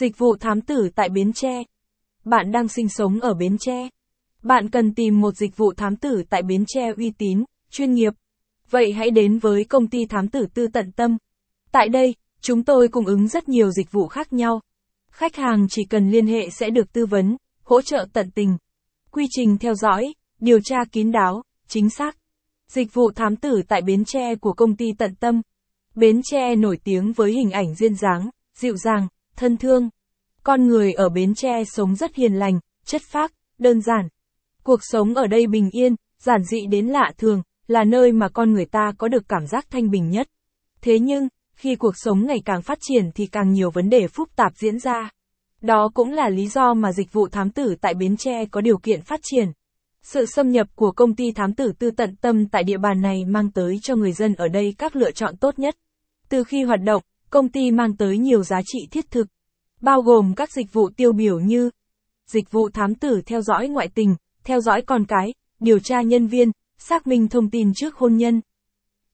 Dịch vụ thám tử tại Bến Tre. Bạn đang sinh sống ở Bến Tre. Bạn cần tìm một dịch vụ thám tử tại Bến Tre uy tín, chuyên nghiệp. Vậy hãy đến với công ty thám tử tư tận tâm. Tại đây, chúng tôi cung ứng rất nhiều dịch vụ khác nhau. Khách hàng chỉ cần liên hệ sẽ được tư vấn, hỗ trợ tận tình. Quy trình theo dõi, điều tra kín đáo, chính xác. Dịch vụ thám tử tại Bến Tre của công ty Tận Tâm. Bến Tre nổi tiếng với hình ảnh duyên dáng, dịu dàng, thân thương. Con người ở Bến Tre sống rất hiền lành, chất phác, đơn giản. Cuộc sống ở đây bình yên, giản dị đến lạ thường, là nơi mà con người ta có được cảm giác thanh bình nhất. Thế nhưng, khi cuộc sống ngày càng phát triển thì càng nhiều vấn đề phức tạp diễn ra. Đó cũng là lý do mà dịch vụ thám tử tại Bến Tre có điều kiện phát triển. Sự xâm nhập của công ty thám tử tư tận tâm tại địa bàn này mang tới cho người dân ở đây các lựa chọn tốt nhất. Từ khi hoạt động, công ty mang tới nhiều giá trị thiết thực, bao gồm các dịch vụ tiêu biểu như dịch vụ thám tử theo dõi ngoại tình, theo dõi con cái, điều tra nhân viên, xác minh thông tin trước hôn nhân.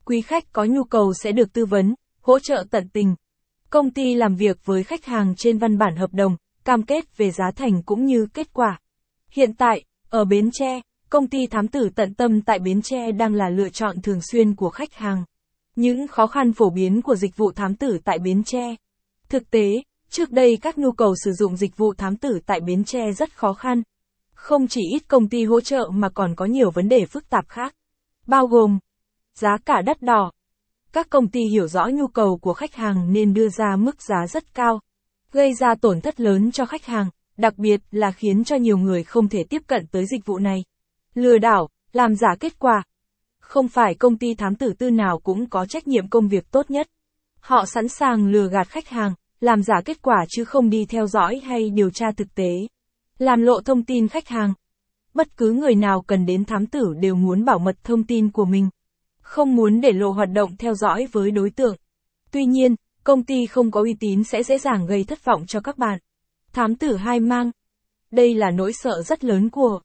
Quý khách có nhu cầu sẽ được tư vấn, hỗ trợ tận tình. Công ty làm việc với khách hàng trên văn bản hợp đồng, cam kết về giá thành cũng như kết quả. Hiện tại, ở Bến Tre, công ty thám tử tận tâm tại Bến Tre đang là lựa chọn thường xuyên của khách hàng. Những khó khăn phổ biến của dịch vụ thám tử tại Bến Tre. Thực tế, trước đây các nhu cầu sử dụng dịch vụ thám tử tại Bến Tre rất khó khăn. Không chỉ ít công ty hỗ trợ mà còn có nhiều vấn đề phức tạp khác. Bao gồm giá cả đắt đỏ. Các công ty hiểu rõ nhu cầu của khách hàng nên đưa ra mức giá rất cao, gây ra tổn thất lớn cho khách hàng, đặc biệt là khiến cho nhiều người không thể tiếp cận tới dịch vụ này. Lừa đảo, làm giả kết quả. Không phải công ty thám tử tư nào cũng có trách nhiệm công việc tốt nhất. Họ sẵn sàng lừa gạt khách hàng, làm giả kết quả chứ không đi theo dõi hay điều tra thực tế. Làm lộ thông tin khách hàng. Bất cứ người nào cần đến thám tử đều muốn bảo mật thông tin của mình. Không muốn để lộ hoạt động theo dõi với đối tượng. Tuy nhiên, công ty không có uy tín sẽ dễ dàng gây thất vọng cho các bạn. Thám tử hai mang. Đây là nỗi sợ rất lớn của